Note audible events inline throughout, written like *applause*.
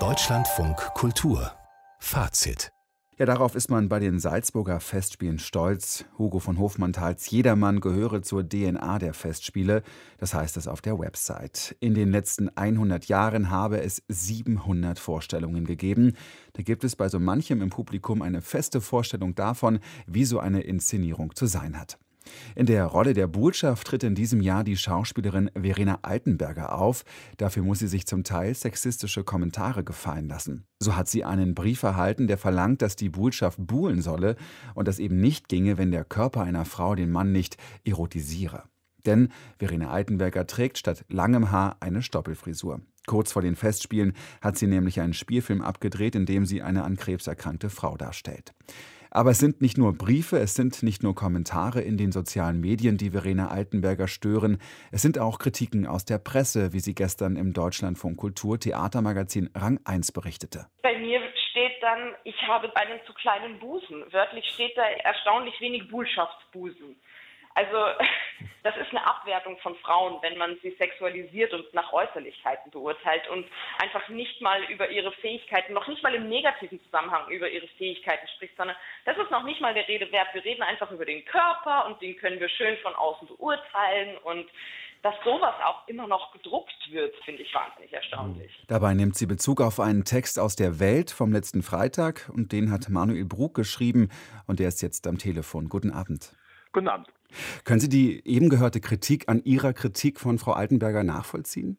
Deutschlandfunk Kultur Fazit ja, darauf ist man bei den Salzburger Festspielen stolz. Hugo von Hofmanntals Jedermann gehöre zur DNA der Festspiele, das heißt es auf der Website. In den letzten 100 Jahren habe es 700 Vorstellungen gegeben. Da gibt es bei so manchem im Publikum eine feste Vorstellung davon, wie so eine Inszenierung zu sein hat. In der Rolle der Botschaft tritt in diesem Jahr die Schauspielerin Verena Altenberger auf. Dafür muss sie sich zum Teil sexistische Kommentare gefallen lassen. So hat sie einen Brief erhalten, der verlangt, dass die Botschaft buhlen solle und das eben nicht ginge, wenn der Körper einer Frau den Mann nicht erotisiere. Denn Verena Altenberger trägt statt langem Haar eine Stoppelfrisur. Kurz vor den Festspielen hat sie nämlich einen Spielfilm abgedreht, in dem sie eine an Krebs erkrankte Frau darstellt. Aber es sind nicht nur Briefe, es sind nicht nur Kommentare in den sozialen Medien, die Verena Altenberger stören. Es sind auch Kritiken aus der Presse, wie sie gestern im Deutschlandfunk Kultur Theatermagazin Rang 1 berichtete. Bei mir steht dann, ich habe einen zu kleinen Busen. Wörtlich steht da erstaunlich wenig Buhlschaftsbusen. Also *laughs* das ist eine Abwertung von Frauen, wenn man sie sexualisiert und nach Äußerlichkeiten beurteilt und einfach nicht mal über ihre Fähigkeiten, noch nicht mal im negativen Zusammenhang über ihre Fähigkeiten spricht, sondern das ist noch nicht mal der Rede wert. Wir reden einfach über den Körper und den können wir schön von außen beurteilen und dass sowas auch immer noch gedruckt wird, finde ich wahnsinnig erstaunlich. Dabei nimmt sie Bezug auf einen Text aus der Welt vom letzten Freitag und den hat Manuel Brug geschrieben und der ist jetzt am Telefon. Guten Abend. Guten Abend. Können Sie die eben gehörte Kritik an Ihrer Kritik von Frau Altenberger nachvollziehen?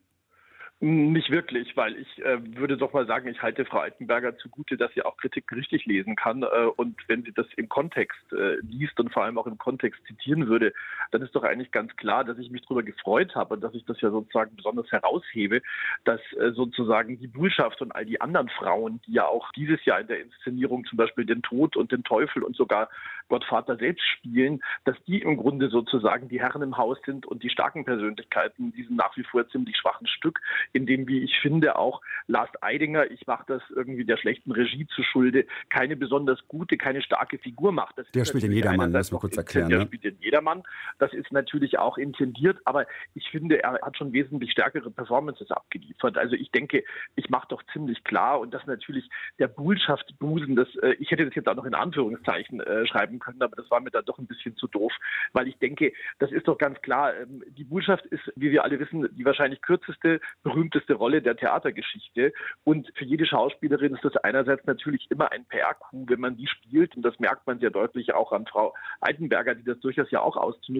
Nicht wirklich, weil ich äh, würde doch mal sagen, ich halte Frau Altenberger zugute, dass sie auch Kritik richtig lesen kann. Äh, und wenn sie das im Kontext äh, liest und vor allem auch im Kontext zitieren würde, dann ist doch eigentlich ganz klar, dass ich mich darüber gefreut habe und dass ich das ja sozusagen besonders heraushebe, dass äh, sozusagen die Bullschaft und all die anderen Frauen, die ja auch dieses Jahr in der Inszenierung zum Beispiel den Tod und den Teufel und sogar Gottvater selbst spielen, dass die im Grunde sozusagen die Herren im Haus sind und die starken Persönlichkeiten in diesem nach wie vor ziemlich schwachen Stück in dem, wie ich finde, auch Lars Eidinger, ich mache das irgendwie der schlechten Regie zu Schulde, keine besonders gute, keine starke Figur macht. Das der spielt in Jedermann, das muss man kurz erklären. Der ne? spielt in Jedermann. Das ist natürlich auch intendiert, aber ich finde, er hat schon wesentlich stärkere Performances abgeliefert. Also ich denke, ich mache doch ziemlich klar und das natürlich der Bullschaft Busen, das, äh, ich hätte das jetzt auch noch in Anführungszeichen äh, schreiben können, aber das war mir da doch ein bisschen zu doof, weil ich denke, das ist doch ganz klar, ähm, die Bullschaft ist, wie wir alle wissen, die wahrscheinlich kürzeste, berühmteste Rolle der Theatergeschichte. Und für jede Schauspielerin ist das einerseits natürlich immer ein PR-Coup, wenn man die spielt. Und das merkt man sehr deutlich auch an Frau Altenberger, die das durchaus ja auch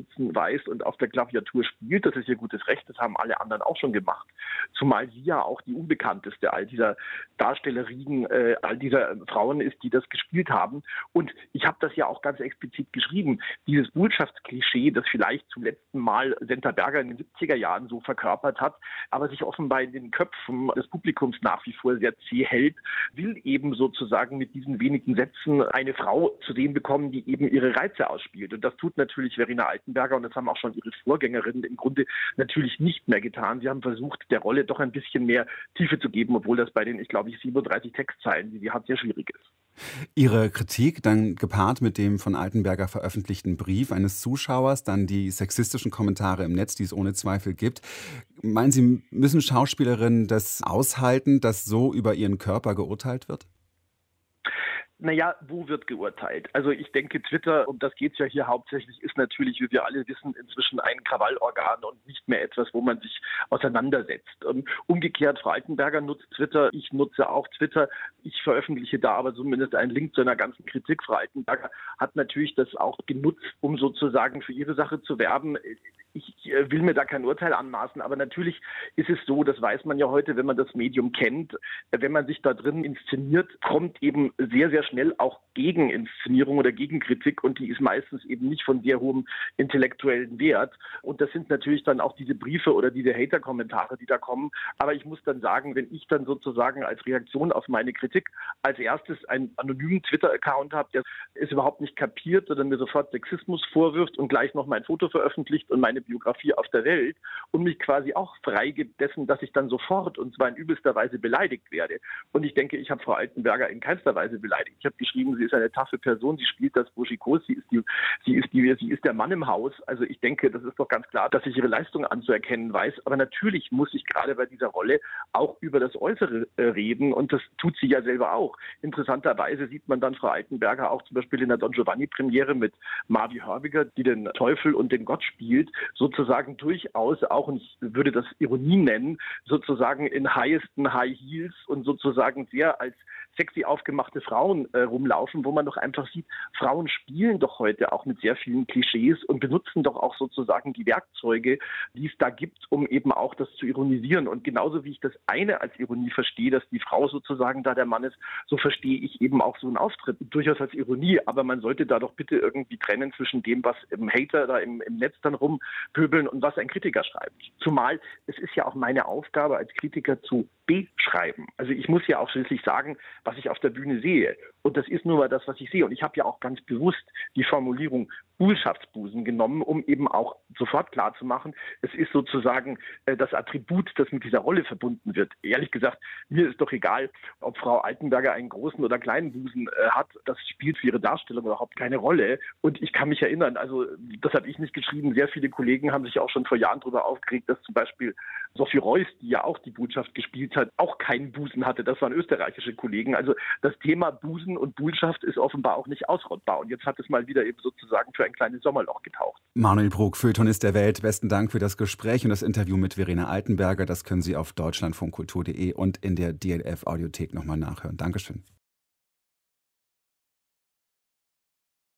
auszunutzen weiß und auf der Klaviatur spielt. Das ist ihr gutes Recht. Das haben alle anderen auch schon gemacht. Zumal sie ja auch die unbekannteste all dieser Darstellerigen, äh, all dieser Frauen ist, die das gespielt haben. Und ich habe das ja auch ganz explizit geschrieben. Dieses Botschaftsklischee, das vielleicht zum letzten Mal Senta Berger in den 70er Jahren so verkörpert hat, aber sich offenbar in den Köpfen des Publikums nach wie vor sehr zäh hält, will eben sozusagen mit diesen wenigen Sätzen eine Frau zu sehen bekommen, die eben ihre Reize ausspielt. Und das tut natürlich Verena Altenberger und das haben auch schon ihre Vorgängerinnen im Grunde natürlich nicht mehr getan. Sie haben versucht, der Rolle doch ein bisschen mehr Tiefe zu geben, obwohl das bei den, ich glaube, ich 37 Textzeilen, die sie hat, sehr schwierig ist. Ihre Kritik, dann gepaart mit dem von Altenberger veröffentlichten Brief eines Zuschauers, dann die sexistischen Kommentare im Netz, die es ohne Zweifel gibt. Meinen Sie, müssen Schauspielerinnen das aushalten, dass so über ihren Körper geurteilt wird? Naja, wo wird geurteilt? Also ich denke, Twitter, um das geht ja hier hauptsächlich, ist natürlich, wie wir alle wissen, inzwischen ein Krawallorgan und nicht mehr etwas, wo man sich auseinandersetzt. Und umgekehrt, Frau Altenberger nutzt Twitter, ich nutze auch Twitter. Ich veröffentliche da aber zumindest einen Link zu einer ganzen Kritik. Frau Altenberger hat natürlich das auch genutzt, um sozusagen für ihre Sache zu werben ich will mir da kein Urteil anmaßen, aber natürlich ist es so, das weiß man ja heute, wenn man das Medium kennt, äh, wenn man sich da drin inszeniert, kommt eben sehr, sehr schnell auch Gegeninszenierung oder Gegenkritik und die ist meistens eben nicht von sehr hohem intellektuellen Wert. Und das sind natürlich dann auch diese Briefe oder diese Hater-Kommentare, die da kommen. Aber ich muss dann sagen, wenn ich dann sozusagen als Reaktion auf meine Kritik als erstes einen anonymen Twitter-Account habe, der es überhaupt nicht kapiert oder mir sofort Sexismus vorwirft und gleich noch mein Foto veröffentlicht und meine Biografie auf der Welt und mich quasi auch freigibt dessen, dass ich dann sofort und zwar in übelster Weise beleidigt werde. Und ich denke, ich habe Frau Altenberger in keinster Weise beleidigt. Ich habe geschrieben, sie ist eine taffe Person, sie spielt das Buschikos, sie ist die, sie ist die, sie ist der Mann im Haus. Also ich denke, das ist doch ganz klar, dass ich ihre Leistung anzuerkennen weiß. Aber natürlich muss ich gerade bei dieser Rolle auch über das Äußere äh, reden und das tut sie ja selber auch. Interessanterweise sieht man dann Frau Altenberger auch zum Beispiel in der Don Giovanni Premiere mit Marvi Hörbiger, die den Teufel und den Gott spielt, sozusagen durchaus auch, und ich würde das Ironie nennen, sozusagen in highsten High Heels und sozusagen sehr als sexy aufgemachte Frauen äh, rumlaufen, wo man doch einfach sieht, Frauen spielen doch heute auch mit sehr vielen Klischees und benutzen doch auch sozusagen die Werkzeuge, die es da gibt, um eben auch das zu ironisieren. Und genauso wie ich das eine als Ironie verstehe, dass die Frau sozusagen da der Mann ist, so verstehe ich eben auch so einen Auftritt durchaus als Ironie. Aber man sollte da doch bitte irgendwie trennen zwischen dem, was im Hater da im, im Netz dann rumpöbeln und was ein Kritiker schreibt. Zumal es ist ja auch meine Aufgabe als Kritiker zu beschreiben. Also ich muss ja auch schließlich sagen, was ich auf der Bühne sehe. Und das ist nur mal das, was ich sehe. Und ich habe ja auch ganz bewusst die Formulierung Buhlschaftsbusen genommen, um eben auch sofort klarzumachen, es ist sozusagen äh, das Attribut, das mit dieser Rolle verbunden wird. Ehrlich gesagt, mir ist doch egal, ob Frau Altenberger einen großen oder kleinen Busen äh, hat. Das spielt für ihre Darstellung überhaupt keine Rolle. Und ich kann mich erinnern, also das habe ich nicht geschrieben, sehr viele Kollegen haben sich auch schon vor Jahren darüber aufgeregt, dass zum Beispiel Sophie Reuss, die ja auch die Botschaft gespielt hat, auch keinen Busen hatte. Das waren österreichische Kollegen. Also das Thema Busen und Buhlschaft ist offenbar auch nicht ausrottbar. Und jetzt hat es mal wieder eben sozusagen für ein kleines Sommerloch getaucht. Manuel Brug, Feuilletonist der Welt, besten Dank für das Gespräch und das Interview mit Verena Altenberger. Das können Sie auf deutschlandfunkkultur.de und in der DLF Audiothek nochmal nachhören. Dankeschön.